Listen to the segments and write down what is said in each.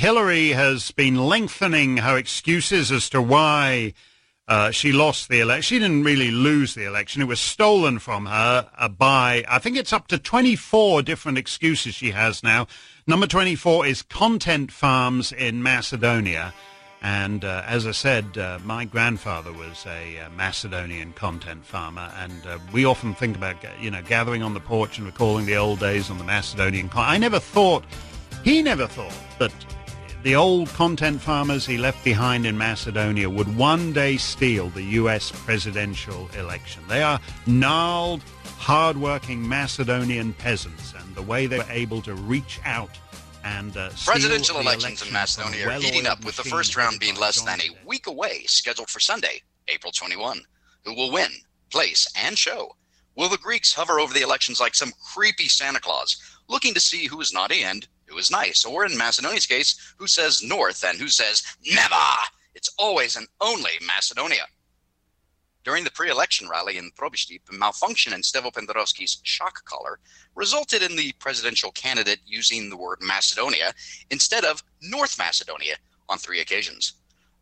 Hillary has been lengthening her excuses as to why uh, she lost the election. She didn't really lose the election. It was stolen from her uh, by, I think it's up to 24 different excuses she has now. Number 24 is content farms in Macedonia. And uh, as I said, uh, my grandfather was a uh, Macedonian content farmer, and uh, we often think about, you know, gathering on the porch and recalling the old days on the Macedonian. Con- I never thought, he never thought that the old content farmers he left behind in Macedonia would one day steal the U.S. presidential election. They are gnarled, hard-working Macedonian peasants, and the way they were able to reach out and uh, presidential elections in Macedonia are heating up, with the first round being less than a week away, scheduled for Sunday, April 21. Who will win, place, and show? Will the Greeks hover over the elections like some creepy Santa Claus, looking to see who is naughty and who is nice? Or in Macedonia's case, who says north and who says never? It's always and only Macedonia. During the pre-election rally in Probistip, a malfunction in Stevo Pendarovski's shock collar resulted in the presidential candidate using the word Macedonia instead of North Macedonia on three occasions.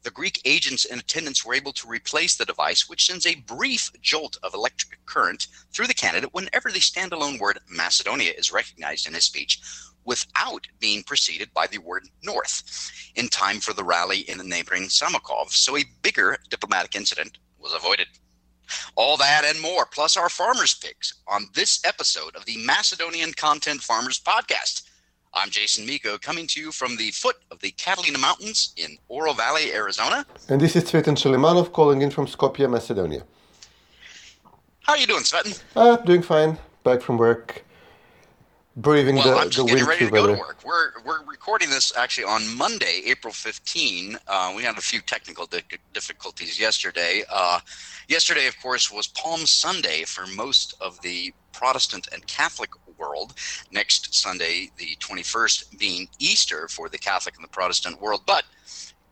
The Greek agents in attendance were able to replace the device, which sends a brief jolt of electric current through the candidate whenever the standalone word Macedonia is recognized in his speech, without being preceded by the word North, in time for the rally in the neighboring Samokov. So a bigger diplomatic incident was avoided. All that and more, plus our farmers' picks on this episode of the Macedonian Content Farmers Podcast. I'm Jason Miko, coming to you from the foot of the Catalina Mountains in Oro Valley, Arizona. And this is Cvetin Chilimanov calling in from Skopje, Macedonia. How are you doing, Tsvetan? Uh, doing fine. Back from work breathing well, the, I'm just the getting ready to go weather. to work. We're we're recording this actually on Monday, April 15. Uh, we had a few technical di- difficulties yesterday. Uh, yesterday, of course, was Palm Sunday for most of the Protestant and Catholic world. Next Sunday, the 21st, being Easter for the Catholic and the Protestant world. But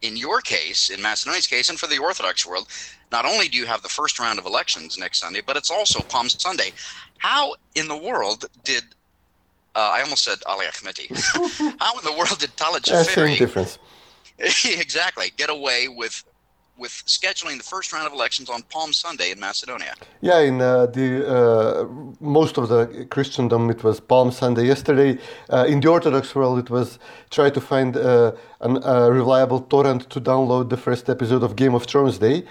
in your case, in Macedonia's case, and for the Orthodox world, not only do you have the first round of elections next Sunday, but it's also Palm Sunday. How in the world did uh, I almost said Ali Ahmeti. How in the world did Talat same Xhaferi difference. exactly get away with with scheduling the first round of elections on Palm Sunday in Macedonia? Yeah, in uh, the uh, most of the Christendom, it was Palm Sunday yesterday. Uh, in the Orthodox world, it was try to find uh, an, a reliable torrent to download the first episode of Game of Thrones Day,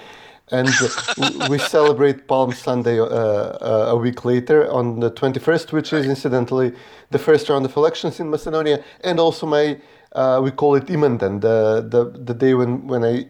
and we celebrate Palm Sunday uh, uh, a week later on the 21st, which is incidentally the first round of elections in Macedonia, and also my uh, we call it Imandan, the the the day when when I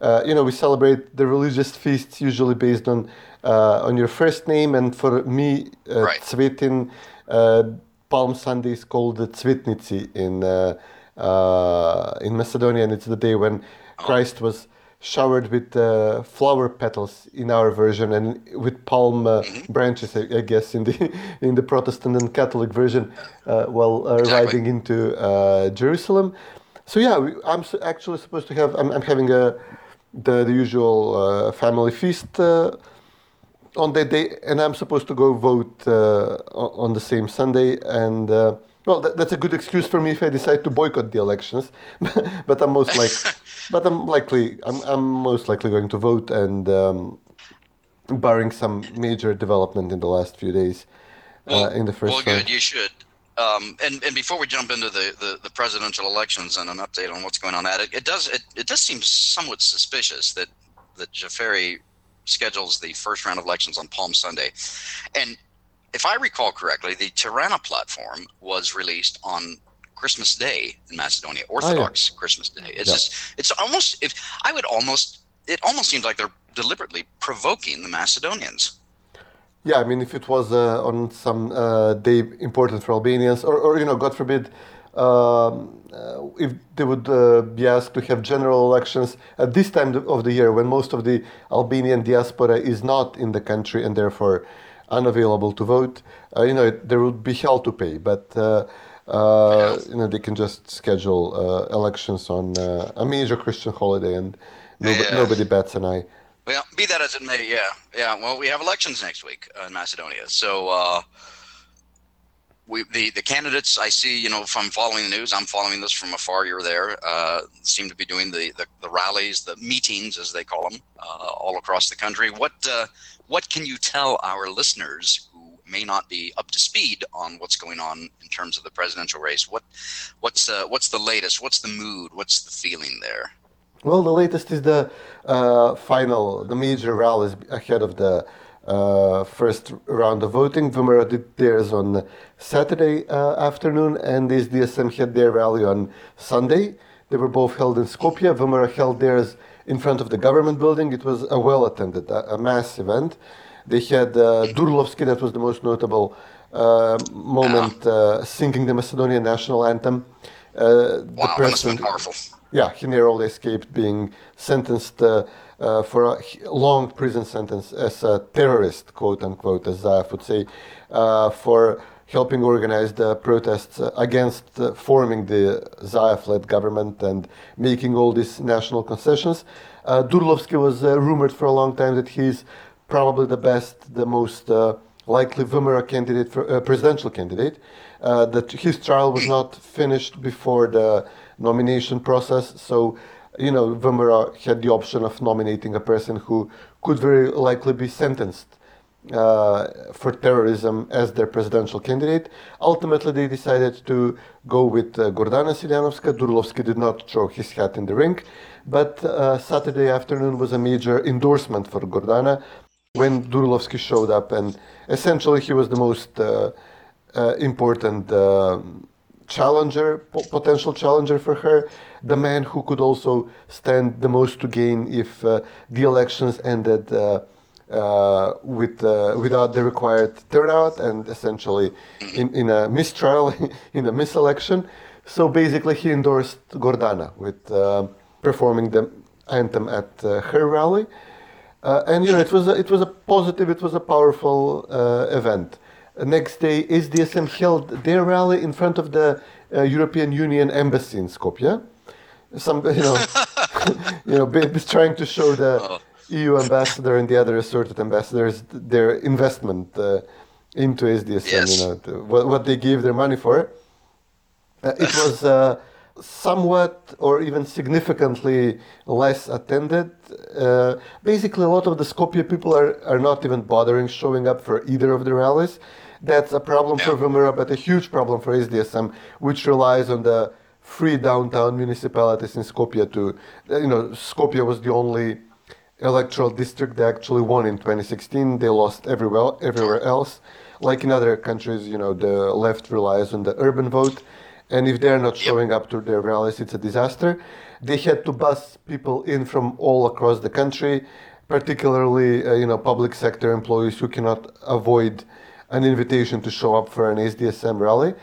uh, you know, we celebrate the religious feasts usually based on uh, on your first name, and for me, uh, Right. Cvetin, uh, Palm Sunday is called the Cvetnici in uh, uh, in Macedonia, and it's the day when Christ was showered with uh, flower petals in our version, and with palm uh, branches, I, I guess, in the in the Protestant and Catholic version, uh, while uh, Exactly. riding into uh, Jerusalem. So yeah, we, I'm actually supposed to have. I'm, I'm having a the, the usual uh, family feast uh, on that day, and I'm supposed to go vote uh, on the same Sunday. And uh, well, that, that's a good excuse for me if I decide to boycott the elections. but I'm most like, but I'm likely, I'm, I'm most likely going to vote, and um, barring some major development in the last few days, uh, in the first well, good. You should. Um, and, and before we jump into the, the, the presidential elections and an update on what's going on at it, it does it, it does seem somewhat suspicious that that Xhaferi schedules the first round of elections on Palm Sunday, and if I recall correctly, the Tirana platform was released on Christmas Day in Macedonia, Orthodox Christmas Day. It's Yeah. just it's almost if I would almost it almost seems like they're deliberately provoking the Macedonians. Yeah, I mean, if it was uh, on some uh, day important for Albanians, or, or you know, God forbid, um, uh, if they would uh, be asked to have general elections at this time of the year when most of the Albanian diaspora is not in the country and therefore unavailable to vote, uh, you know, it, there would be hell to pay. But uh, you know, they can just schedule uh, elections on uh, a major Christian holiday, and nobody, Yeah. nobody bats an eye. Well, be that as it may, yeah, yeah. Well, we have elections next week in Macedonia, so uh, we, the the candidates I see, you know, from following the news, I'm following this from afar. You're there. Uh, seem to be doing the, the, the rallies, the meetings, as they call them, uh, all across the country. What uh, what can you tell our listeners may not be up to speed on what's going on in terms of the presidential race? What what's uh, what's the latest? What's the mood? What's the feeling there? Well, the latest is the uh, final, the major rallies ahead of the uh, first round of voting. VMRO did theirs on Saturday uh, afternoon, and SDSM had their rally on Sunday. They were both held in Skopje. VMRO held theirs in front of the government building. It was a well attended, a, a, mass event. They had uh, Durlovsky, that was the most notable uh, moment, uh, singing the Macedonian national anthem. Uh, wow, the president, powerful. Yeah, he narrowly escaped being sentenced uh, uh, for a long prison sentence as a terrorist, quote unquote, as I would say, uh, for helping organize the protests against uh, forming the Zaev-led government and making all these national concessions. Uh, Durlovsky was uh, rumored for a long time that he's probably the best, the most uh, likely VMRO candidate for presidential candidate. that his trial was not finished before the nomination process, so you know, VMRO had the option of nominating a person who could very likely be sentenced uh, for terrorism as their presidential candidate. Ultimately, they decided to go with uh, Gordana Siljanovska. Durlovsky did not throw his hat in the ring, but uh, Saturday afternoon was a major endorsement for Gordana when Durlovsky showed up, and essentially he was the most uh, uh, important um, challenger, potential challenger for her, the man who could also stand the most to gain if uh, the elections ended uh, uh, with uh, without the required turnout and essentially in, in a mistrial, in a miselection. So basically, he endorsed Gordana with uh, performing the anthem at uh, her rally. And you know, it was a, it was a positive, it was a powerful event next day, SDSM held their rally in front of the uh, European Union embassy in Skopje. Some, you know, you know, trying to show the oh. EU ambassador and the other assorted ambassadors their investment uh, into SDSM. Yes. You know, to, what, what, they gave their money for. Uh, it was uh, somewhat or even significantly less attended. Uh, basically, a lot of the Skopje people are, are not even bothering showing up for either of the rallies. That's a problem for VMRO, but a huge problem for SDSM, which relies on the free downtown municipalities in Skopje to, you know, Skopje was the only electoral district they actually won in 2016. They lost everywhere, everywhere else. Like in other countries, you know, the left relies on the urban vote. And if they're not showing up to their rallies, it's a disaster. They had to bus people in from all across the country, particularly, uh, you know, public sector employees who cannot avoid an invitation to show up for an SDSM rally.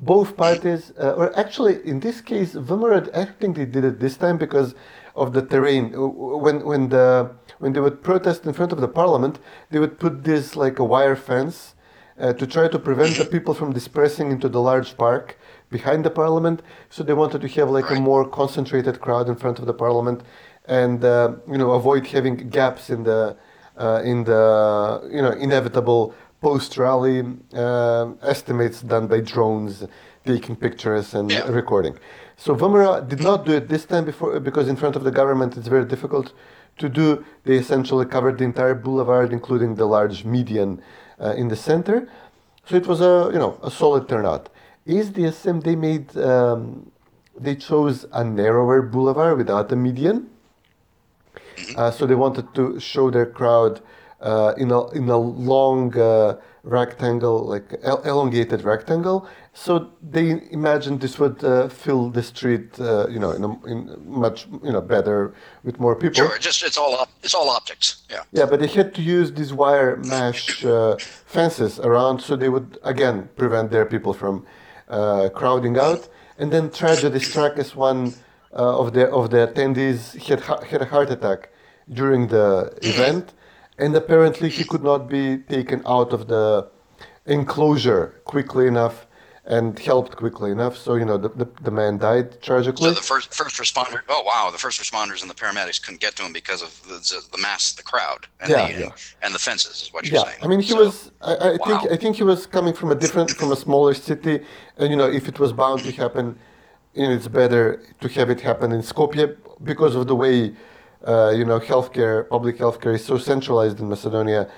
Both parties, uh, or actually in this case, VMRO, I think they did it this time because of the terrain. When when the when they would protest in front of the parliament, they would put this like a wire fence uh, to try to prevent the people from dispersing into the large park behind the parliament. So they wanted to have like a more concentrated crowd in front of the parliament, and uh, you know avoid having gaps in the uh, in the you know inevitable post-rally uh, estimates done by drones, taking pictures and yeah. recording. So VMRO did not do it this time before because in front of the government it's very difficult to do. They essentially covered the entire boulevard, including the large median uh, in the center. So it was a you know a solid turnout. SDSM they made um, they chose a narrower boulevard without a median. Mm-hmm. Uh, so they wanted to show their crowd uh, in a in a long uh, rectangle, like el- elongated rectangle. So they imagined this would uh, fill the street, uh, you know, in, a, in much you know better with more people. Sure, just it's all op- it's all optics. Yeah. Yeah, but they had to use these wire mesh uh, fences around, so they would again prevent their people from uh, crowding out. And then tragedy struck as one of the of the attendees had had a heart attack during the event and apparently he could not be taken out of the enclosure quickly enough and helped quickly enough. So you know the, the, the, man died tragically. So the first first responder. Oh wow, the first responders and the paramedics couldn't get to him because of the, the mass, the crowd, and, yeah, the, yeah. and the fences. Is what you're yeah. saying. I mean, he so, was. I, I wow. think I think he was coming from a different, from a smaller city, and you know, if it was bound to happen, you know, it's better to have it happen in Skopje because of the way. Uh, you know, healthcare, public healthcare is so centralized in Macedonia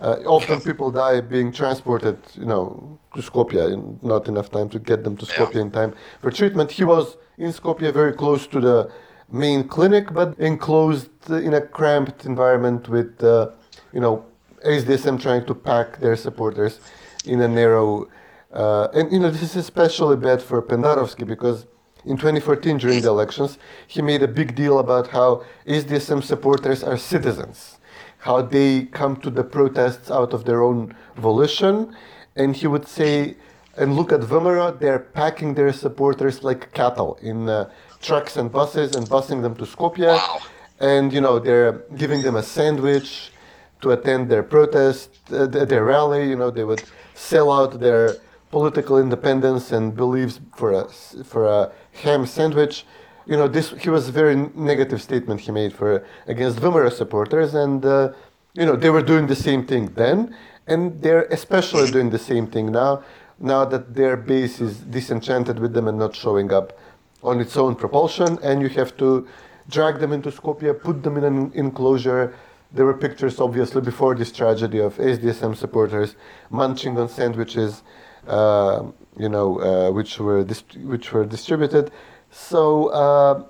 uh, often people die being transported, you know, to Skopje, and not enough time to get them to Skopje yeah. in time for treatment. He was in Skopje, very close to the main clinic, but enclosed in a cramped environment with, uh, you know, SDSM trying to pack their supporters in a narrow. Uh, and you know, this is especially bad for Pendarovski because in 2014 during the elections, he made a big deal about how SDSM supporters are citizens how they come to the protests out of their own volition. And he would say, and look at VMRO, they're packing their supporters like cattle in uh, trucks and buses and busing them to Skopje. Wow. And, you know, they're giving them a sandwich to attend their protest, uh, their rally. You know, they would sell out their political independence and beliefs for a, for a ham sandwich you know, this he was a very negative statement he made for against VMRO supporters, and uh, you know they were doing the same thing then, and they're especially doing the same thing now. Now that their base is disenchanted with them and not showing up on its own propulsion, and you have to drag them into Skopje, put them in an enclosure. There were pictures, obviously, before this tragedy of SDSM supporters munching on sandwiches, uh, you know, uh, which were dist- which were distributed. So uh,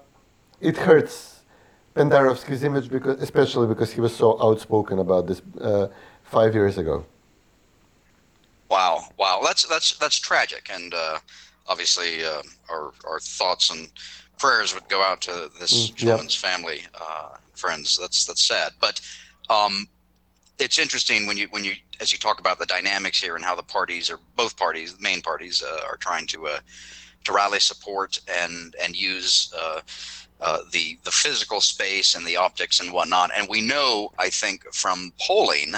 it hurts Pendarovski's image, because, especially because he was so outspoken about this uh, five years ago. Wow, wow, that's that's that's tragic, and uh, obviously uh, our our thoughts and prayers would go out to this mm, gentleman's family, uh, friends. That's that's sad, but um, it's interesting when you when you as you talk about the dynamics here and how the parties or both parties, the main parties, uh, are trying to to rally support and and use uh, uh, the the physical space and the optics and whatnot. And we know, I think, from polling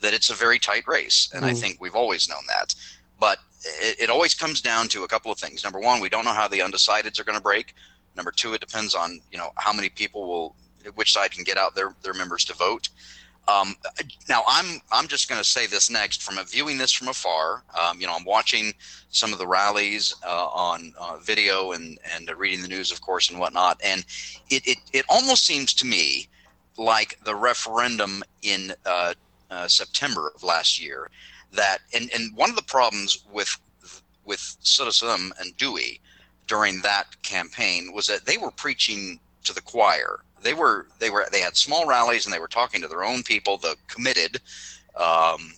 that it's a very tight race, and mm. I think we've always known that. But it, it, always comes down to a couple of things. Number one, we don't know how the undecideds are going to break. Number two, it depends on you know how many people will, which side can get out their their members to vote. Um, now I'm I'm just going to say this next from a, viewing this from afar. Um, you know, I'm watching some of the rallies uh, on uh, video and and reading the news, of course, and whatnot. And it it, it almost seems to me like the referendum in uh, uh September of last year. That and and one of the problems with with Citizen and DUI during that campaign was that they were preaching to the choir they were they were they had small rallies and they were talking to their own people, the committed, um,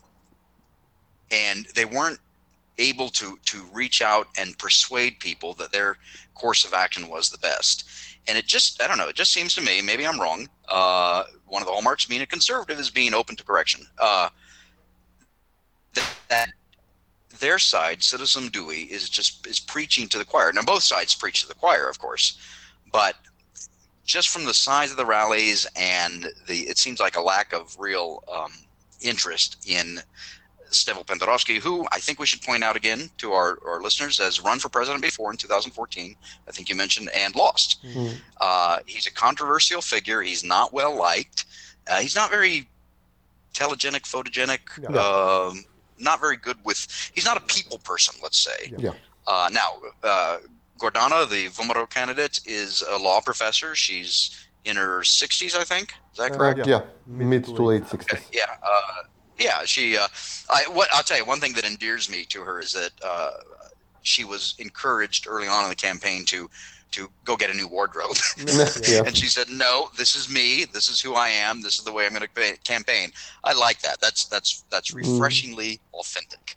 and they weren't able to to reach out and persuade people that their course of action was the best. And it just I don't know. It just seems to me maybe I'm wrong. Uh, one of the hallmarks of being a conservative is being open to correction. Uh, that, that their side, Citizen DUI, is just is preaching to the choir. Now both sides preach to the choir, of course, but just from the size of the rallies and the it seems like a lack of real um, interest in Stevo Pendarovski, who I think we should point out again to our, our listeners has run for president before in 2014, I think you mentioned, and lost. Mm-hmm. Uh, he's a controversial figure. He's not well liked. Uh, he's not very telegenic, photogenic. Yeah. Um, not very good with. He's not a people person, let's say. Yeah. Uh, now, uh, Gordana, the VMRO candidate, is a law professor. She's in her 60s, I think. Is that correct? Uh, yeah, mid to late 60s. Okay. Yeah, uh, yeah. She, uh, I, what I'll tell you, one thing that endears me to her is that uh, she was encouraged early on in the campaign to to go get a new wardrobe, yeah. and she said, "No, this is me. This is who I am. This is the way I'm going to campaign." I like that. That's that's that's mm. refreshingly mm. authentic.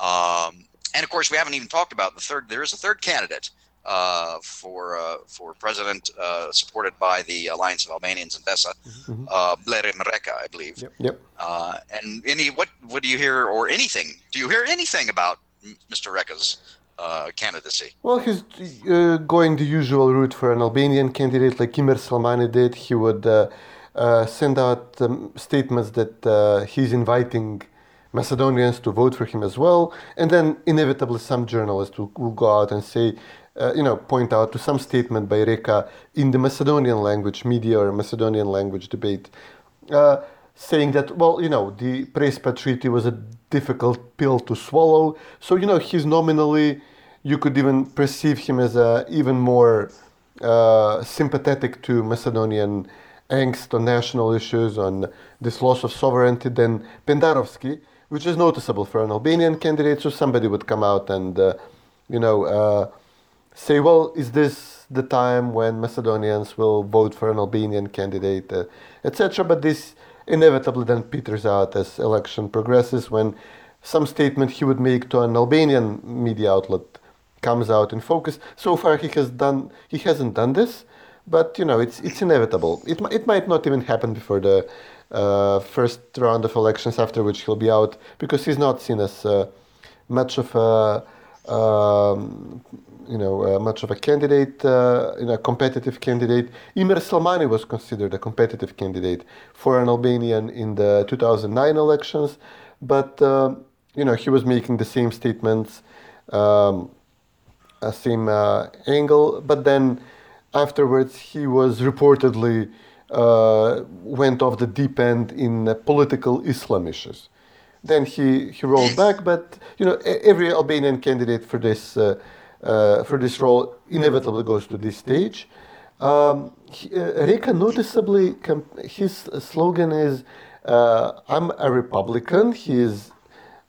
Um, and of course, we haven't even talked about the third. There is a third candidate uh, for uh, for president, uh, supported by the Alliance of Albanians in Besa, mm-hmm. uh, Blerim Reka, I believe. Yep. yep. Uh, and any what what do you hear or anything? Do you hear anything about Mr. Reka's uh, candidacy? Well, he's uh, going the usual route for an Albanian candidate like Imer Selmani did. He would send out um, statements that he's inviting Macedonians to vote for him as well. And then inevitably some journalists will, will go out and say, uh, you know, point out to some statement by Reka in the Macedonian language media or Macedonian language debate, uh, saying that, well, you know, the Prespa Treaty was a difficult pill to swallow. So, you know, he's nominally, you could even perceive him as a even more uh, sympathetic to Macedonian angst on national issues, on this loss of sovereignty than Pendarovski, which is noticeable for an Albanian candidate. So somebody would come out and, uh, you know, uh, say, well, is this the time when Macedonians will vote for an Albanian candidate, uh, etc. But this inevitably then peters out as election progresses when some statement he would make to an Albanian media outlet comes out in focus. So far, he has done he hasn't done this, but you know it's it's inevitable. It it might not even happen before the uh, first round of elections, after which he'll be out because he's not seen as uh, much of a um, you know, uh, much of a candidate, uh, you know, a competitive candidate. Imer Selmani was considered a competitive candidate for an Albanian in the 2009 elections, but uh, you know, he was making the same statements, um, a same uh, angle, but then afterwards he was reportedly uh, went off the deep end in uh, political Islam issues. Then he, he rolled back, but you know every Albanian candidate for this uh, for this role inevitably goes to this stage. Um, uh, Reka noticeably, his slogan is uh, I'm a Republican. He is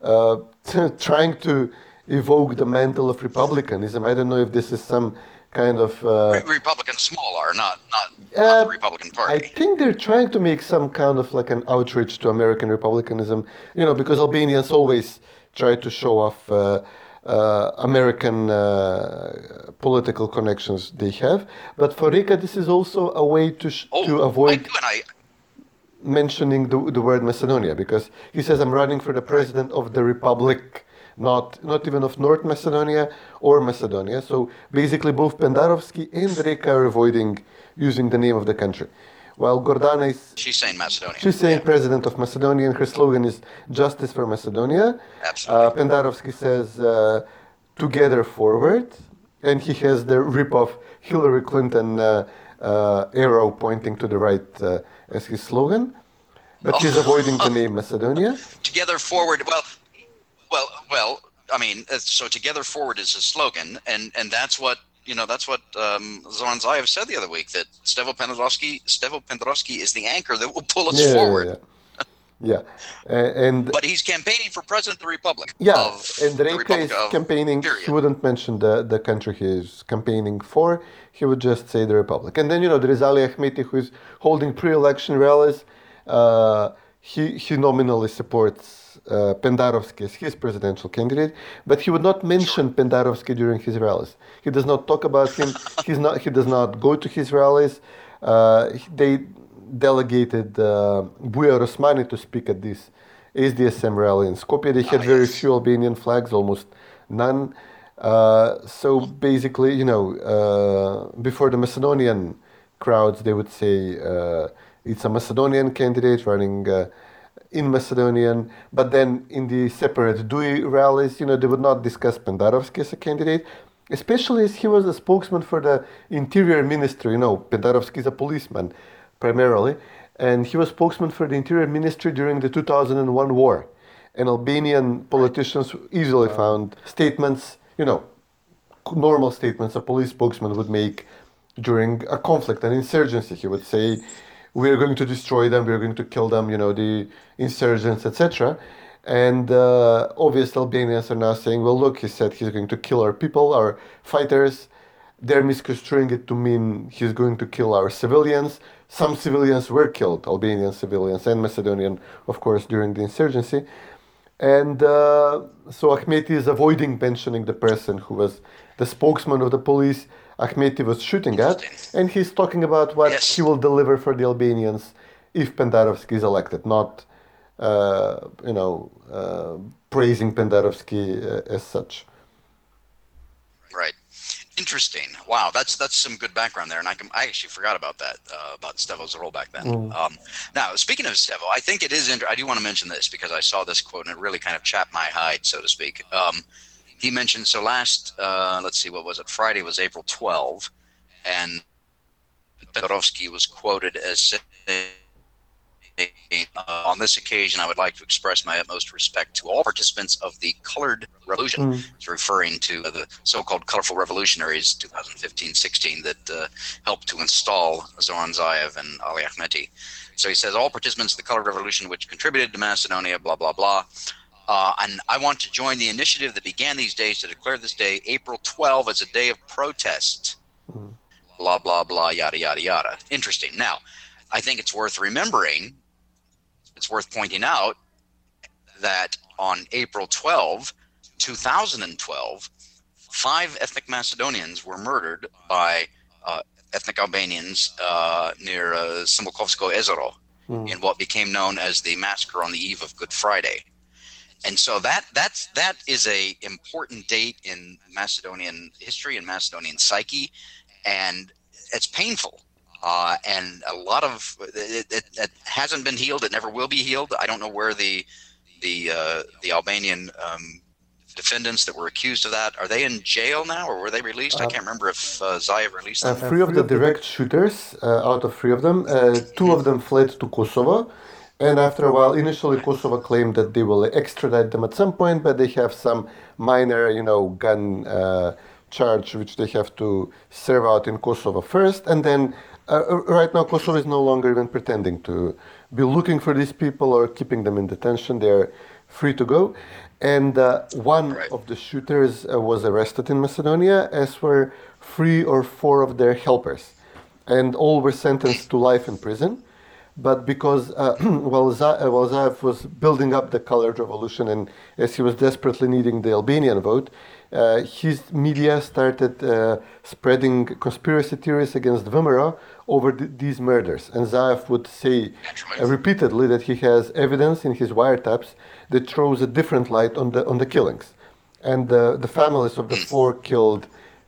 uh, trying to evoke the mantle of republicanism. I don't know if this is some kind of uh, Republican small R, not not, the Republican Party. I think they're trying to make some kind of like an outreach to American republicanism. You know, because Albanians always try to show off uh, uh, American uh, political connections they have. But for Reka, this is also a way to sh- oh, to avoid I, mentioning the, the word Macedonia because he says I'm running for the president of the Republic, not not even of North Macedonia or Macedonia. So basically, both Pendarovski and Reka are avoiding using the name of the country. While Gordana is. She's saying Macedonia. She's saying yeah. president of Macedonia, and her slogan is Justice for Macedonia. Absolutely. Uh, Pendarovski says uh, Together Forward, and he has the rip off Hillary Clinton uh, uh, arrow pointing to the right uh, as his slogan. But oh. he's avoiding the name Macedonia. Together Forward. Well, well, well. I mean, uh, so Together Forward is his slogan, and and that's what you know, that's what um, Zoran Zaev said the other week that Stevo Pendarovski, Stevo Pendarovski is the anchor that will pull us yeah, forward. Yeah, yeah. yeah. and but he's campaigning for president of the republic. Yeah, and Reka is campaigning. Period. He wouldn't mention the, the country he is campaigning for. He would just say the republic. And then you know there is Ali Ahmeti who is holding pre-election rallies. Uh, he he nominally supports uh, Pendarovski as his presidential candidate, but he would not mention Pendarovski during his rallies. He does not talk about him. He's not. He does not go to his rallies. Uh, they delegated uh, Bujar Osmani to speak at this SDSM rally in Skopje. They had very few Albanian flags, almost none. Uh, so basically, you know, uh, before the Macedonian crowds, they would say uh, it's a Macedonian candidate running uh, in Macedonian, but then in the separate DUI rallies, you know, they would not discuss Pendarovski as a candidate, especially as he was a spokesman for the Interior Ministry. You know, Pendarovski is a policeman primarily, and he was spokesman for the Interior Ministry during the 2001 war. And Albanian politicians easily found statements, you know, normal statements a police spokesman would make during a conflict, an insurgency. He would say, we're going to destroy them, we're going to kill them, you know, the insurgents, etc. And uh, obviously, Albanians are now saying, well, look, he said he's going to kill our people, our fighters. They're misconstruing it to mean he's going to kill our civilians. Some civilians were killed, Albanian civilians and Macedonian, of course, during the insurgency. And uh, so Ahmeti is avoiding mentioning the person who was the spokesman of the police Ahmeti was shooting at, and he's talking about what yes. he will deliver for the Albanians if Pendarovski is elected, not uh, you know uh, praising Pendarovski uh, as such. Right. Interesting. Wow, that's that's some good background there, and I can I actually forgot about that uh, about Stevo's role back then. Mm. Um, now, speaking of Stevo, I think it is. Inter- I do want to mention this because I saw this quote and it really kind of chapped my hide, so to speak. Um, he mentioned so last. Uh, let's see, what was it? Friday was April 12, and Pendarovski was quoted as saying uh, on this occasion, I would like to express my utmost respect to all participants of the Colored Revolution. Mm. He's referring to the so-called colorful revolutionaries 2015-16 that uh, helped to install Zoran Zaev and Ali Ahmeti. So he says all participants of the Colored Revolution, which contributed to Macedonia, blah blah blah. Uh, and I want to join the initiative that began these days to declare this day, April 12, as a day of protest. Mm. Blah blah blah, yada yada yada. Interesting. Now, I think it's worth remembering it's worth pointing out that on April 12, 2012, five ethnic Macedonians were murdered by uh, ethnic Albanians uh, near uh, Smilkovsko Ezero mm. in what became known as the massacre on the eve of Good Friday. And so that that's that is a important date in Macedonian history and Macedonian psyche, and it's painful uh, and a lot of it, it, it, hasn't been healed. It never will be healed. I don't know where the the uh, the Albanian um, defendants that were accused of that are they in jail now or were they released? Uh, I can't remember if uh, Zaev released them. Uh, three of the direct shooters, uh, out of three of them, uh, two of them fled to Kosovo. And after a while, initially Kosovo claimed that they will extradite them at some point, but they have some minor, you know, gun charge which they have to serve out in Kosovo first, and then uh, uh, right now, Kosovo is no longer even pretending to be looking for these people or keeping them in detention. They're free to go. And uh, one right. of the shooters uh, was arrested in Macedonia, as were three or four of their helpers. And all were sentenced to life in prison. But because uh, while, Z- uh, was building up the colored revolution and as he was desperately needing the Albanian vote, uh, his media started uh, spreading conspiracy theories against VMRO over th- these murders. And Zaev would say uh, repeatedly that he has evidence in his wiretaps that throws a different light on the, on the killings. And the families of the four killed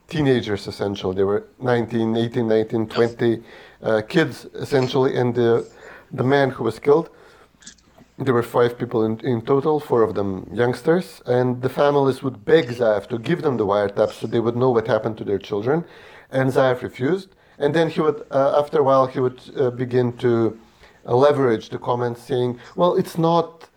teenagers, essentially, they were 19, 18, 19, 20 uh, kids, essentially, and the, the man who was killed there were five people in, in total, four of them youngsters, and the families would beg Zaev to give them the wiretaps so they would know what happened to their children, and Zaev refused. And then he would, uh, after a while, he would uh, begin to uh, leverage the comments, saying, "Well, it's not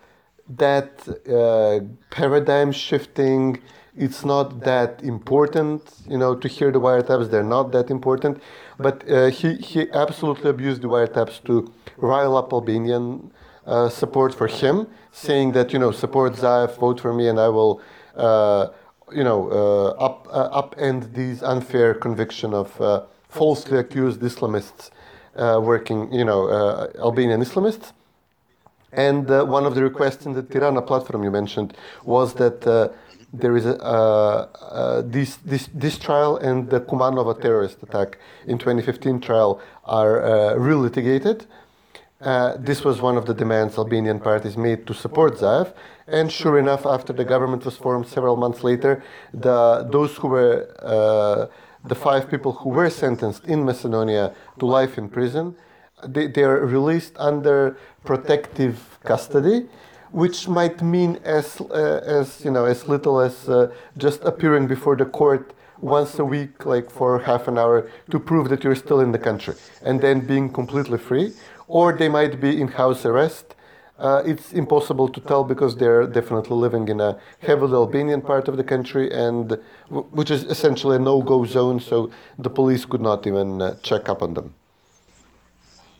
that uh, paradigm shifting. It's not that important, you know, to hear the wiretaps. They're not that important." But uh, he he absolutely abused the wiretaps to rile up Albanian uh, support for him, saying that you know support Zaev, vote for me, and I will. Uh, you know, uh, up uh, upend these unfair conviction of uh, falsely accused Islamists working, you know, Albanian Islamists. And one of the requests in the Tirana platform you mentioned was that there is a, uh, this, this, this trial and the Kumanova terrorist attack in 2015 trial are uh, re-litigated. Uh, this was one of the demands Albanian parties made to support Zaev. And sure enough, after the government was formed several months later, the, those who were uh, the five people who were sentenced in Macedonia to life in prison, they, they are released under protective custody, which might mean as uh, as you know as little as uh, just appearing before the court once a week, like for half an hour, to prove that you're still in the country, and then being completely free or they might be in house arrest. Uh, it's impossible to tell because they're definitely living in a heavily Albanian part of the country, and which is essentially a no-go zone. So the police could not even uh, check up on them.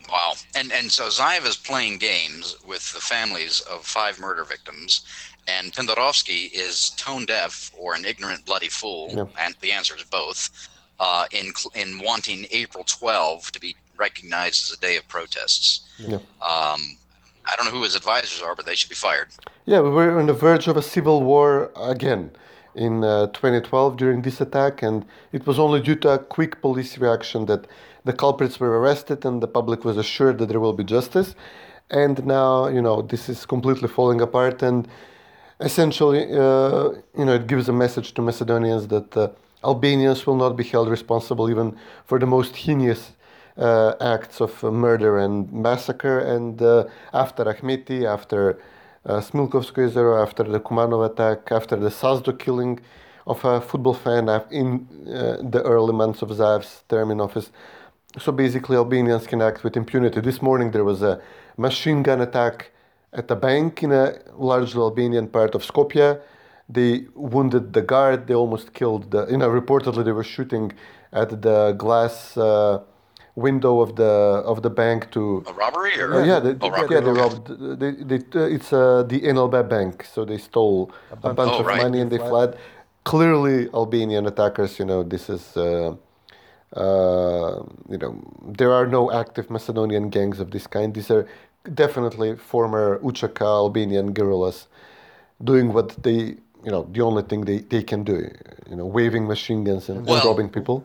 Wow, and and so Zaev is playing games with the families of five murder victims, and Pendarovski is tone deaf or an ignorant bloody fool, yeah. and the answer is both. Uh, in in wanting April 12 to be recognized as a day of protests. Yeah. Um, I don't know who his advisors are, but they should be fired. Yeah, we were on the verge of a civil war again in uh, 2012 during this attack, and it was only due to a quick police reaction that the culprits were arrested and the public was assured that there will be justice. And now, you know, this is completely falling apart, and essentially, uh, you know, it gives a message to Macedonians that uh, Albanians will not be held responsible even for the most heinous uh, acts of uh, murder and massacre. And uh, after Ahmeti, after uh, Jezero, after the Kumanov attack, after the Sazdo killing of a football fan in uh, the early months of Zaev's term in office, so basically Albanians can act with impunity. This morning there was a machine gun attack at a bank in a largely Albanian part of Skopje. They wounded the guard. They almost killed the. You know, reportedly they were shooting at the glass uh, window of the of the bank to a robbery or uh, yeah, they, oh, yeah, they robbed. They, they, uh, it's uh, the NLB bank, so they stole a bunch, a bunch oh, of right. money and they fled. Clearly, Albanian attackers. You know, this is. Uh, you know, there are no active Macedonian gangs of this kind. These are definitely former UCK Albanian guerrillas doing what they, you know, the only thing they, they can do, you know, waving machine guns and, well, and robbing people.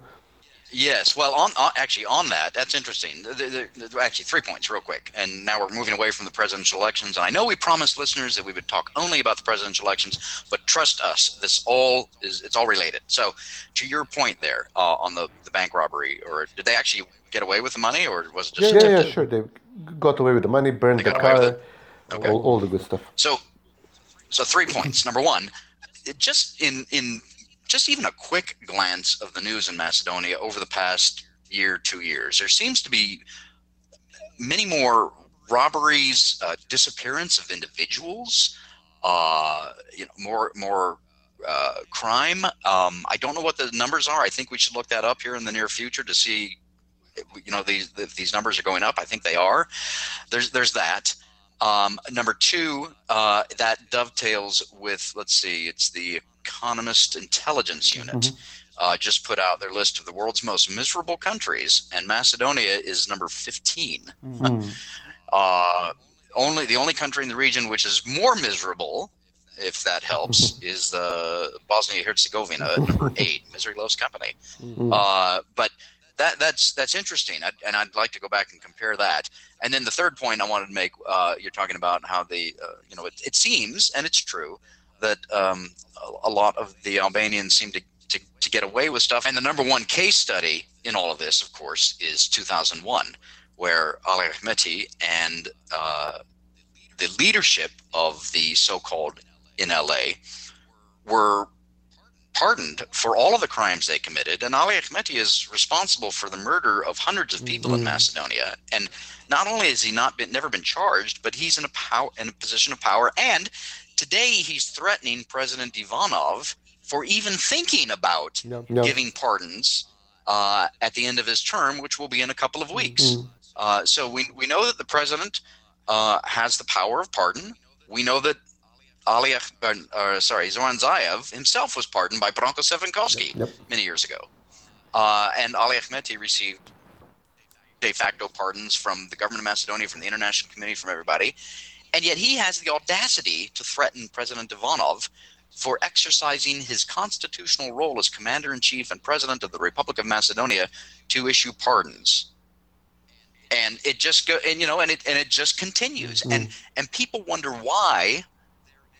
Yes, well, on, on, actually on that, that's interesting. There, there, actually, three points, real quick, and now we're moving away from the presidential elections. And I know we promised listeners that we would talk only about the presidential elections, but trust us, this all is it's all related. So, to your point there uh, on the the bank robbery, or did they actually get away with the money, or was it just yeah, yeah, yeah, sure, they got away with the money, burned the car, okay. all, all the good stuff. So, so three points. Number one, just in in just even a quick glance of the news in Macedonia over the past year, two years, there seems to be many more robberies, uh, disappearance of individuals, uh, you know, more more uh, crime. Um, I don't know what the numbers are. I think we should look that up here in the near future to see, you know, these these numbers are going up. I think they are. There's there's that. Um, number two, uh, that dovetails with let's see, it's the Economist Intelligence Unit. Mm-hmm. Uh, just put out their list of the world's most miserable countries, and Macedonia is number 15. Mm-hmm. uh, only the only country in the region which is more miserable, if that helps, is uh, Bosnia Herzegovina, number eight. Misery loves company. Mm-hmm. Uh, but that that's that's interesting, I'd, and I'd like to go back and compare that. And then the third point I wanted to make, uh, you're talking about how the uh, you know it, it seems, and it's true that um, a, lot of the Albanians seem to, to, to get away with stuff. And the number one case study in all of this, of course, is 2001, where Ali Ahmeti and uh, the leadership of the so-called NLA were pardoned for all of the crimes they committed. And Ali Ahmeti is responsible for the murder of hundreds of people mm-hmm. in Macedonia. And not only has he not been never been charged, but he's in a power in a position of power and Today, he's threatening President Ivanov for even thinking about no, no. giving pardons uh, at the end of his term, which will be in a couple of weeks. Mm-hmm. Uh, so we, we know that the president uh, has the power of pardon. We know that Ali, uh, sorry, Zoran Zaev himself was pardoned by Branko Crvenkovski yep. many years ago. Uh, and Ali Ahmeti received de facto pardons from the government of Macedonia, from the international community, from everybody. And yet he has the audacity to threaten President Ivanov for exercising his constitutional role as commander in chief and president of the Republic of Macedonia to issue pardons. And it just go and you know and it and it just continues. Mm-hmm. And and people wonder why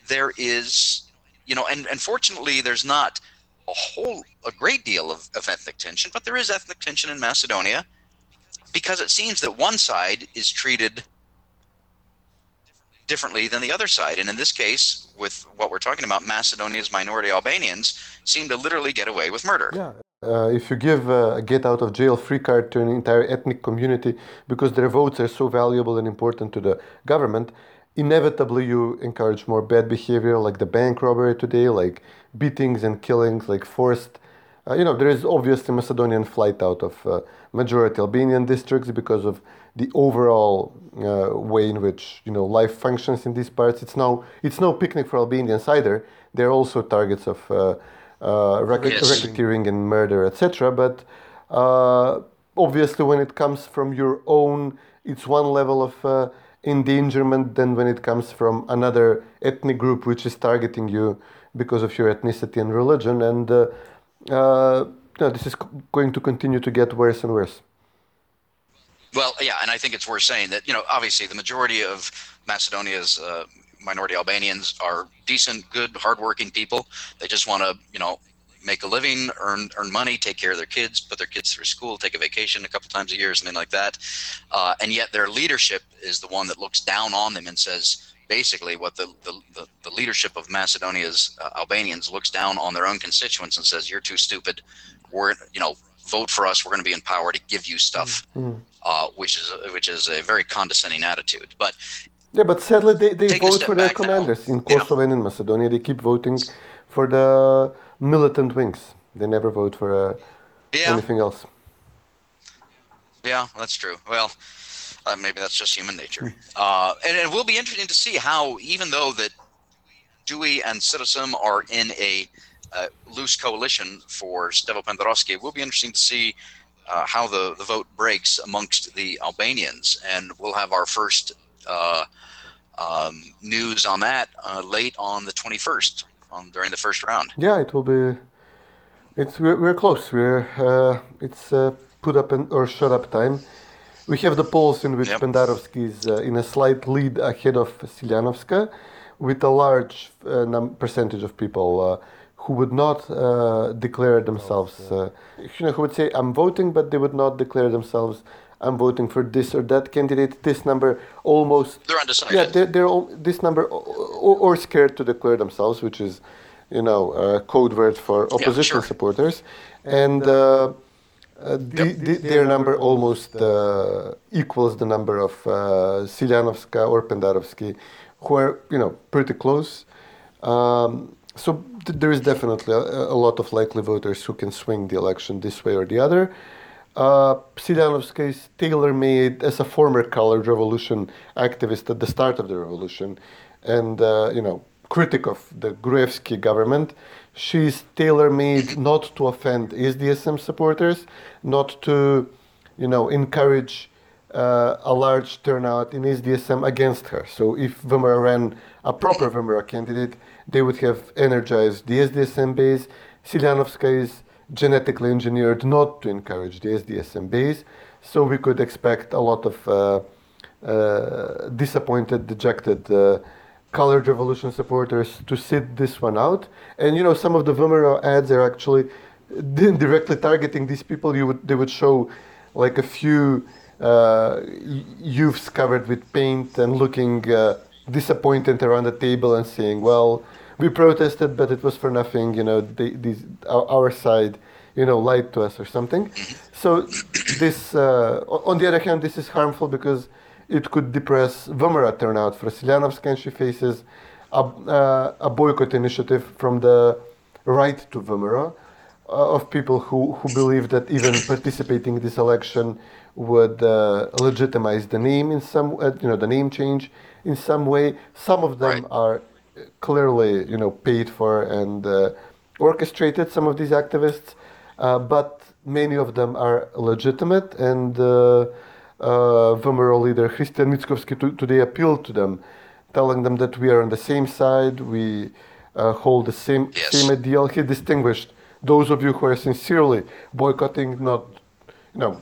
there is you know and, and fortunately there's not a whole a great deal of, of ethnic tension, but there is ethnic tension in Macedonia because it seems that one side is treated differently than the other side. And in this case, with what we're talking about, Macedonia's minority Albanians seem to literally get away with murder. Yeah. Uh, if you give a get out of jail free card to an entire ethnic community because their votes are so valuable and important to the government, inevitably you encourage more bad behavior like the bank robbery today, like beatings and killings, like forced. Uh, you know, there is obviously Macedonian flight out of uh, majority Albanian districts because of the overall uh, way in which you know life functions in these parts. It's no it's no picnic for Albanians either. They're also targets of uh, uh, racketeering and murder, etc. But uh, obviously, when it comes from your own, it's one level of uh, endangerment than when it comes from another ethnic group which is targeting you because of your ethnicity and religion. And uh, know, this is going to continue to get worse and worse. Well, yeah, and I think it's worth saying that you know obviously the majority of Macedonia's uh, minority Albanians are decent, good, hardworking people. They just want to you know make a living, earn earn money, take care of their kids, put their kids through school, take a vacation a couple times a year, something like that. Uh, and yet their leadership is the one that looks down on them and says basically what the the, the, leadership of Macedonia's uh, Albanians looks down on their own constituents and says you're too stupid. We're you know vote for us. We're going to be in power to give you stuff, mm-hmm. uh, which is which is a very condescending attitude. But yeah, but sadly they, they vote for their commanders now. in Kosovo yeah. and in Macedonia. They keep voting for the militant wings. They never vote for uh, yeah. anything else. Yeah, that's true. Well, uh, maybe that's just human nature. Uh, and it will be interesting to see how, even though that DUI and Citizen are in a uh, loose coalition for Stevo Pendarovski, it will be interesting to see uh, how the, the vote breaks amongst the Albanians. And we'll have our first uh, um, news on that uh, late on the 21st on, during the first round. Yeah, it will be. It's we're, we're close. We're uh, it's uh, put up and, or shut up time. We have the polls in which yep. Pendarovski is uh, in a slight lead ahead of Siljanovska, with a large uh, num- percentage of people uh, who would not uh, declare themselves. you know, who would say, "I'm voting," but they would not declare themselves I'm voting for this or that candidate. This number almost they're undecided. Yeah, they're, they're all, this number or, or, scared to declare themselves, which is, you know, a code word for opposition yeah, sure. supporters, and. Uh, uh, the, yep. the, their number almost uh, equals the number of uh, Siljanovska or Pendarovski, who are you know pretty close. Um, so th- there is definitely a, a, lot of likely voters who can swing the election this way or the other. Uh, Siljanovska is tailor-made as a former colored revolution activist at the start of the revolution, and uh, you know critic of the Gruevski government. She's tailor-made not to offend SDSM supporters, not to, you know, encourage uh, a large turnout in SDSM against her. So if VMRO ran a proper VMRO candidate, they would have energized the SDSM base. Is genetically engineered not to encourage the SDSM base. So we could expect a lot of uh, uh, disappointed, dejected uh, colored revolution supporters to sit this one out. And you know, some of the VMRO ads are actually directly targeting these people. You would they would show like a few uh, youths covered with paint and looking uh, disappointed around the table and saying, "Well, we protested, but it was for nothing. You know, they, these, our, our, side, you know, lied to us or something. So this, uh, on the other hand, this is harmful because it could depress VMRO turnout for Siljanovska, and she faces a, uh, a boycott initiative from the right to VMRO uh, of people who, who believe that even participating in this election would uh, legitimize the name in some, uh, you know, the name change in some way. Some of them right. are clearly, you know, paid for and uh, orchestrated some of these activists, uh, but many of them are legitimate. And uh, uh, VMRO leader Christian Mickoski to, today appealed to them, telling them that we are on the same side, we uh, hold the same yes. same ideal. He distinguished those of you who are sincerely boycotting, not, you know,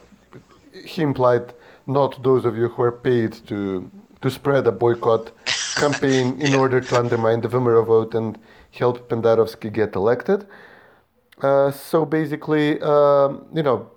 he implied not those of you who are paid to to spread a boycott campaign in yeah. order to undermine the VMRO vote and help Pendarovski get elected. Uh, so basically, um, you know,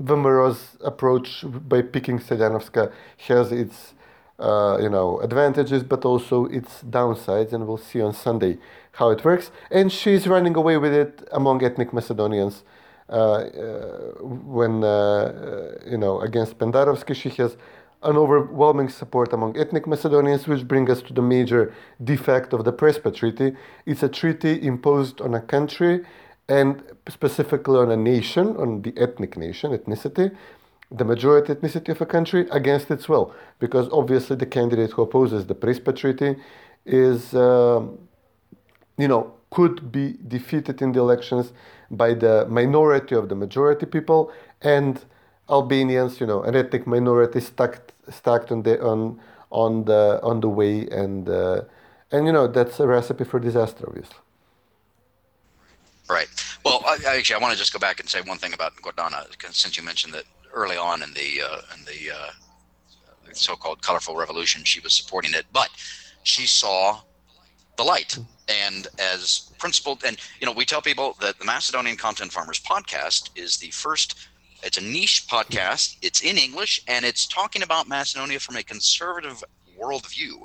VMRO's approach by picking Siljanovska has its, uh, you know, advantages, but also its downsides, and we'll see on Sunday how it works. And she's running away with it among ethnic Macedonians. Uh, uh when uh, uh, you know against Pendarovski, she has an overwhelming support among ethnic Macedonians, which brings us to the major defect of the Prespa Treaty. It's a treaty imposed on a country and specifically on a nation, on the ethnic nation, ethnicity, the majority ethnicity of a country against its will. Because obviously the candidate who opposes the Prespa Treaty is, um, you know, could be defeated in the elections by the minority of the majority people and Albanians, you know, an ethnic minority stuck stuck on the on on the on the way, and uh, and you know that's a recipe for disaster, obviously. Right. Well, I, actually, I want to just go back and say one thing about Gordana, since you mentioned that early on in the uh, in the uh, so-called colorful revolution, she was supporting it, but she saw the light. And as principled, and you know, we tell people that the Macedonian Content Farmers podcast is the first. It's a niche podcast. It's in English, and it's talking about Macedonia from a conservative worldview.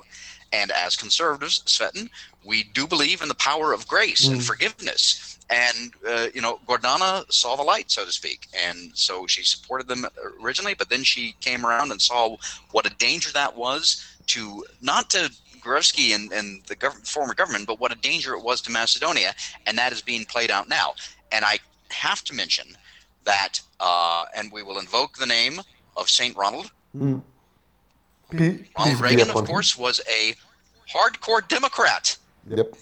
And as conservatives, Cvetin, we do believe in the power of grace mm. and forgiveness. And, uh, you know, Gordana saw the light, so to speak. And so she supported them originally, but then she came around and saw what a danger that was to not to Gruevski and, and the government, former government, but what a danger it was to Macedonia. And that is being played out now. And I have to mention that, uh, and we will invoke the name of St. Ronald. Mm. Ronald Reagan, of course, was a hardcore Democrat. Yep.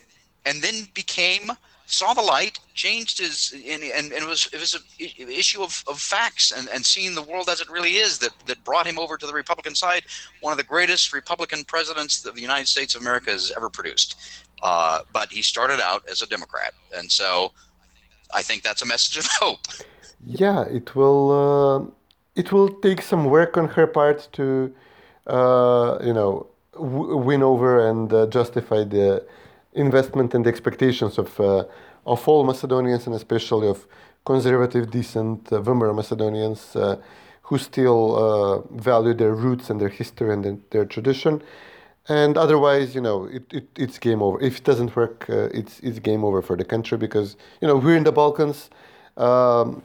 And then became saw the light, changed his, and, and, and it was it was an issue of, of facts and, and seeing the world as it really is that, that brought him over to the Republican side. One of the greatest Republican presidents that the United States of America has ever produced. Uh, but he started out as a Democrat, and so I think that's a message of hope. Yeah, it will. Uh, it will take some work on her part to uh, you know, w- win over and uh, justify the investment and the expectations of uh, of all Macedonians and especially of conservative, decent uh, Macedonians uh, who still uh, value their roots and their history and their tradition. And otherwise, you know, it, it, it's game over. If it doesn't work, it's it's game over for the country because you know we're in the Balkans. Um,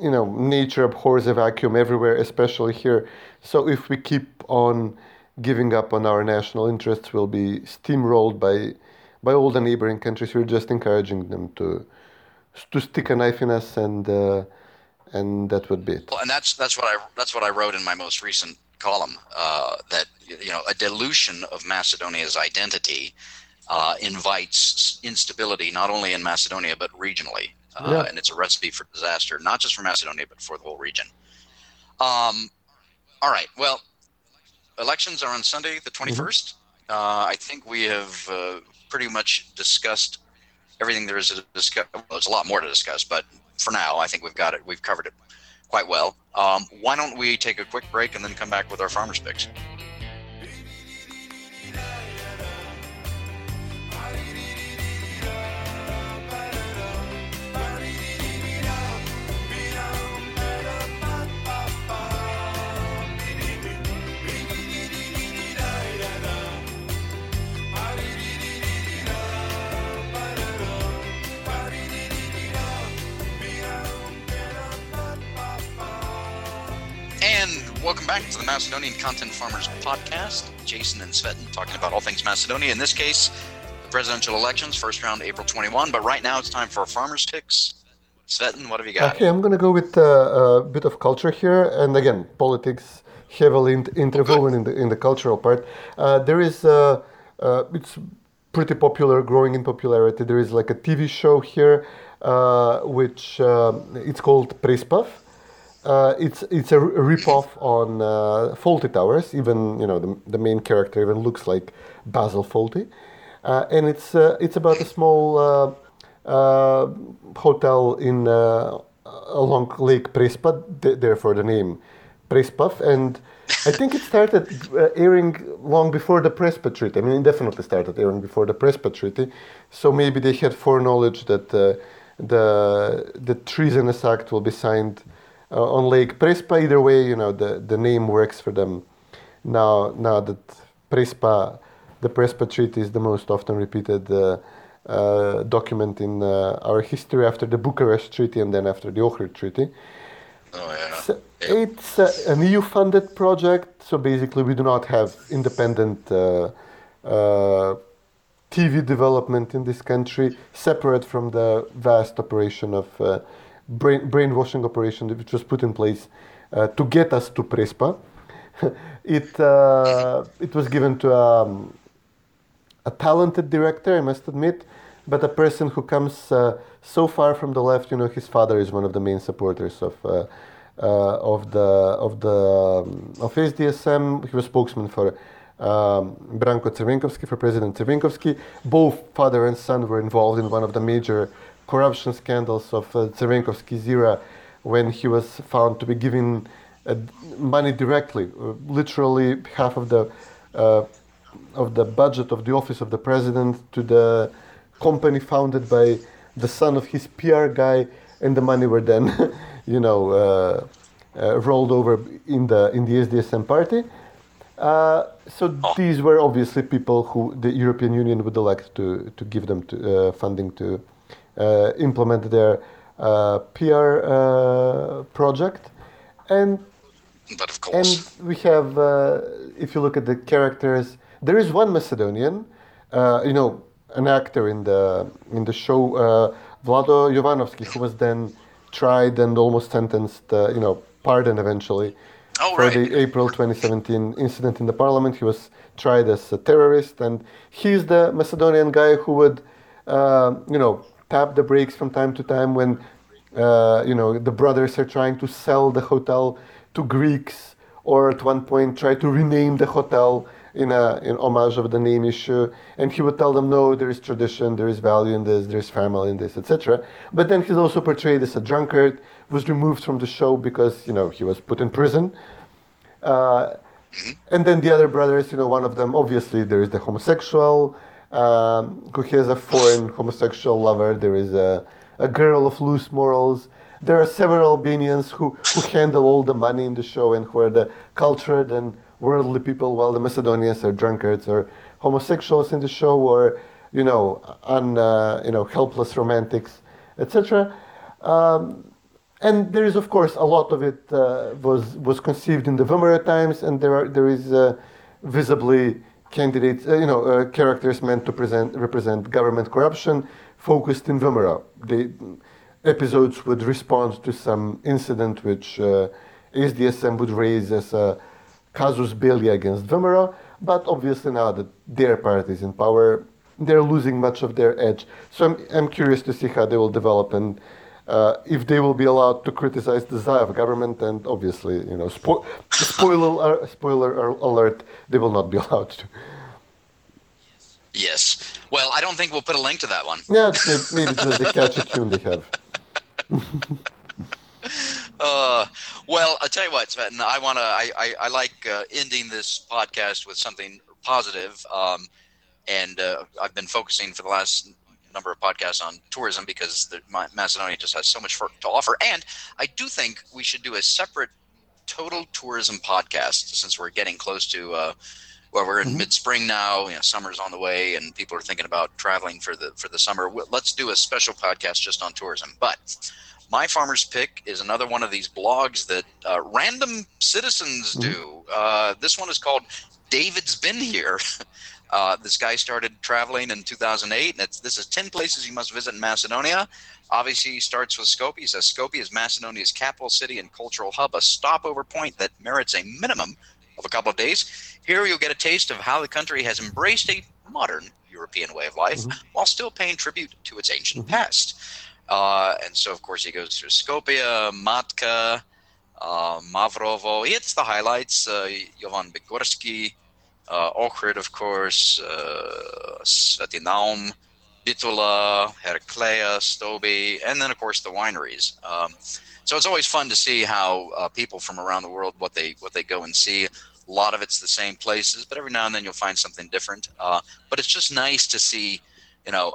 you know, nature abhors a vacuum everywhere, especially here. So if we keep on giving up on our national interests, we'll be steamrolled by by all the neighboring countries. We're just encouraging them to to stick a knife in us, and uh, and that would be it. Well, and that's that's what I that's what I wrote in my most recent column. Uh, that you know, a dilution of Macedonia's identity uh, invites instability not only in Macedonia but regionally, uh, yeah. and it's a recipe for disaster, not just for Macedonia but for the whole region. Um, all right. Well, elections are on Sunday, the 21st. Mm-hmm. Uh, I think we have uh, pretty much discussed everything there is to discuss. Well, there's a lot more to discuss, but for now, I think we've got it. We've covered it quite well. Um, why don't we take a quick break and then come back with our farmers picks? Welcome back to the Macedonian Content Farmers Podcast. Jason and Cvetin talking about all things Macedonia. In this case, the presidential elections, first round April 21. But right now it's time for farmers picks. Cvetin, what have you got? Okay, I'm going to go with uh, a bit of culture here. And again, politics heavily interwoven in the, in the cultural part. Uh, there is, uh, uh, it's pretty popular, growing in popularity. There is like a TV show here, uh, which uh, it's called Prespav uh, it's it's a ripoff on uh, Towers. Even you know the, the main character even looks like Basil Fawlty, uh, and it's uh, it's about a small uh, uh, hotel in along Lake Prespa, th- therefore the name Prespav. And I think it started airing long before the Prespa Treaty. I mean, it definitely started airing before the Prespa Treaty. So maybe they had foreknowledge that the the treasonous act will be signed on Lake Prespa. Either way, you know the, the name works for them. Now now that Prespa, the Prespa Treaty is the most often repeated uh, uh, document in uh, our history after the Bucharest Treaty and then after the Ohrid Treaty. Oh, yeah. So it's an EU-funded project, so basically we do not have independent uh, uh, TV development in this country, separate from the vast operation of brain, brainwashing operation which was put in place uh, to get us to Prespa. it, uh, it was given to um, a talented director, I must admit, but a person who comes uh, so far from the left. You know, his father is one of the main supporters of. Uh, uh, of the of the um, of SDSM, he was spokesman for um, Branko Crvenkovski, for President Crvenkovski. Both father and son were involved in one of the major corruption scandals of uh, era when he was found to be giving uh, money directly. Uh, literally, half of the uh, of the budget of the office of the president to the company founded by the son of his PR guy, and the money were then, you know, uh, uh, rolled over in the in the SDSM party. Uh, so these were obviously people who the European Union would elect to to give them to, uh, funding to implement their uh, PR project, and but of course, and we have if you look at the characters, there is one Macedonian, you know, an actor in the in the show, uh, Vlado Jovanovski, who was then tried and almost sentenced, uh, you know, pardoned eventually oh, for right. the April 2017 incident in the parliament. He was tried as a terrorist, and he's the Macedonian guy who would, uh, you know, tap the brakes from time to time when, uh, you know, the brothers are trying to sell the hotel to Greeks, or at one point try to rename the hotel in a in homage of the name issue, and he would tell them, no, there is tradition, there is value in this, there is family in this, etc. But then he's also portrayed as a drunkard, was removed from the show because you know he was put in prison. Uh, and then the other brothers, you know, one of them obviously there is the homosexual um, who has a foreign homosexual lover. There is a, a girl of loose morals. There are several Albanians who, who handle all the money in the show and who are the cultured and worldly people, while the Macedonians are drunkards or homosexuals in the show, or you know, un, uh, you know, helpless romantics, etc. Um, and there is, of course, a lot of it uh, was was conceived in the VMRO times, and there are there is uh, visibly candidates, uh, you know, uh, characters meant to present represent government corruption, focused in VMRO. The episodes would respond to some incident which uh, SDSM would raise as a casus belli against VMRO, but obviously now that their party is in power, they're losing much of their edge. So I'm, I'm curious to see how they will develop and uh, if they will be allowed to criticize the Zaev government. And obviously, you know, spo- spoiler uh, spoiler alert, they will not be allowed to. Yes. Well, I don't think we'll put a link to that one. Yeah, maybe just the catchy tune they have. Uh, well, I'll tell you what, Sven, I want to, I, I, I, like uh, ending this podcast with something positive. Um, and uh, I've been focusing for the last number of podcasts on tourism because the, Macedonia just has so much for, to offer. And I do think we should do a separate total tourism podcast since we're getting close to, uh, well, we're in mm-hmm. mid-spring now. You know, summer's on the way, and people are thinking about traveling for the for the summer. Let's do a special podcast just on tourism. But my Farmer's Pick is another one of these blogs that uh, random citizens mm-hmm. do. Uh, this one is called David's Been Here. Uh, this guy started traveling in 2008, and this is 10 places you must visit in Macedonia. Obviously, he starts with Skopje. He says Skopje is Macedonia's capital city and cultural hub, a stopover point that merits a minimum of a couple of days. Here you'll get a taste of how the country has embraced a modern European way of life mm-hmm. while still paying tribute to its ancient mm-hmm. past. Uh, and so, of course, he goes through Skopje, Matka, uh, Mavrovo. He hits the highlights. Uh, Jovan Bigorski, uh, Ohrid, of course, uh, Sveti Naum, Bitola, Heraclea, Stobi, and then, of course, the wineries. Um, so it's always fun to see how uh, people from around the world what they what they go and see. A lot of it's the same places, but every now and then you'll find something different. Uh, but it's just nice to see, you know,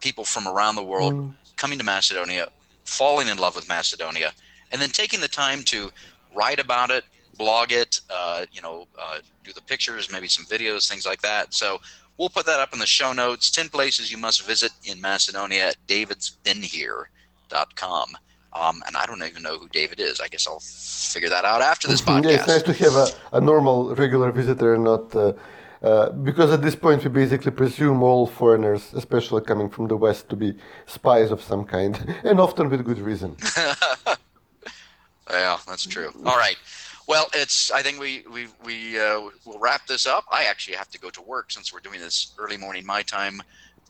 people from around the world mm coming to Macedonia, falling in love with Macedonia, and then taking the time to write about it, blog it, uh, you know, uh, do the pictures, maybe some videos, things like that. So we'll put that up in the show notes. 10 places you must visit in Macedonia at davidsbeenhere.com. Um, and I don't even know who David is. I guess I'll figure that out after this podcast. yeah, it's nice to have a, a normal, regular visitor, not uh, uh, because at this point we basically presume all foreigners, especially coming from the West, to be spies of some kind, and often with good reason. yeah, that's true. All right. Well, it's. I think we we we uh, will wrap this up. I actually have to go to work since we're doing this early morning my time,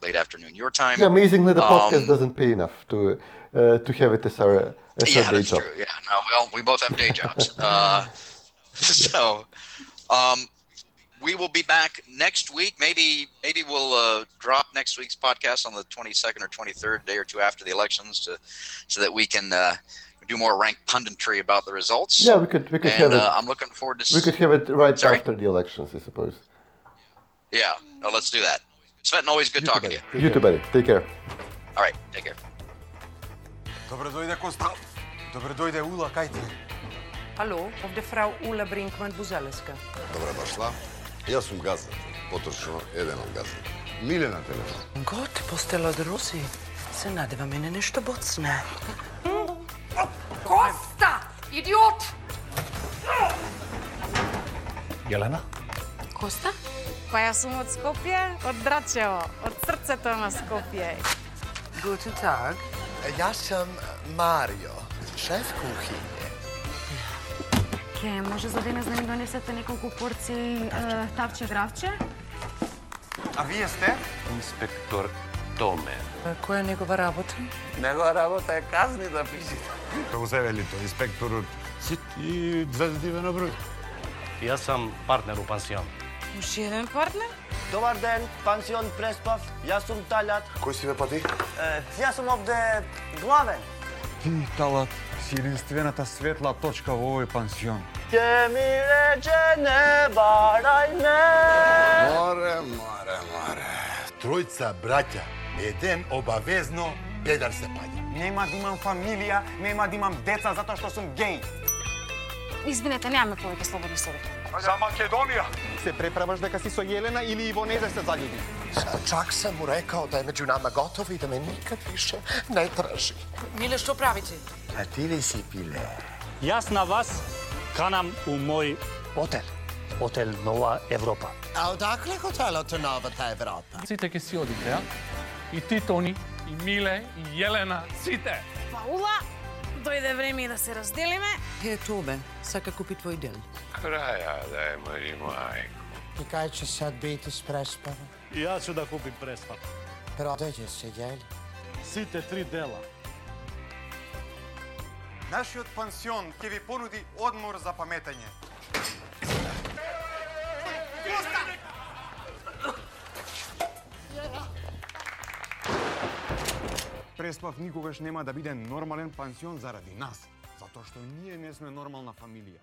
late afternoon your time. Yeah, amazingly, the podcast um, doesn't pay enough to uh, to have it as our as yeah, our day that's job. True. Yeah. No. Well, we both have day jobs. uh, so, um, we will be back next week. Maybe maybe we'll uh, drop next week's podcast on the 22nd or 23rd, day or two after the elections, to so that we can uh, do more rank punditry about the results. Yeah, we could we could and, have it. Uh, I'm looking forward to. Seeing. We could have it right Sorry? after the elections, I suppose. Yeah, no, let's do that. Cvetin, always good talking to you. You too, buddy. Take care. All right, take care. Dobro dojde Kosta. Dobro dojde Ula, kaj ti? Hallo, ovdje frau Ula Brinkman-Buzeleska. Dobrodošla. Ja sam Gazan, potrošno jedan od Gazan. Miljana telefon. God, postelo od Rusi. Se nadeva mene nešto bocne. Kosta! Idiot! Jelena? Kosta? Pa ja sam od Skopje, od Dračevo, od srce to na Skopje. Guten Tag. Ja sam Mario, šef kuhinje. Ke, може за денес да ми донесете неколку порции е, тавче гравче? A vi ste? Која е негова работа? Негова работа е казни да пиши. Тоа го вели тоа, инспекторот си и звездиве на број. Јас сам партнер у пансион. Уште еден партнер? Добар ден, пансион Преспав, јас сум Талат. Кој си да ве пати? Е, јас сум овде главен. Ти, Талат, си единствената светла точка во овој пансион. Ке ми рече не барај ме. Море, море, море. Тројца браќа еден обавезно педар се паѓа. Нема да имам фамилија, нема да имам деца затоа што сум гей. Извинете, немаме повеќе слободни совет. За Македонија! Се преправаш дека си со Јелена или и во незе се заљуби? Па чак сам му рекао да е меѓу нама готов и да ме никад више не тражи. Миле, што правите? А ти ли си, Пиле? Јас на вас канам у мој отел. Отел Нова Европа. А одакле хотелот Новата Европа? Сите ке си одите, а? и ти, Тони, и Миле, и Јелена, сите. Паула, дојде време да се разделиме. Е, Тобе, сака купи твој дел. Краја да е, Мари Мајко. Ти кај че сад бити с преспава? И јас ќе да купим преспава. Продајте се, јели? Сите три дела. Нашиот пансион ќе ви понуди одмор за паметање. Yeah. Преслав никогаш нема да биде нормален пансион заради нас, затоа што ние не сме нормална фамилија.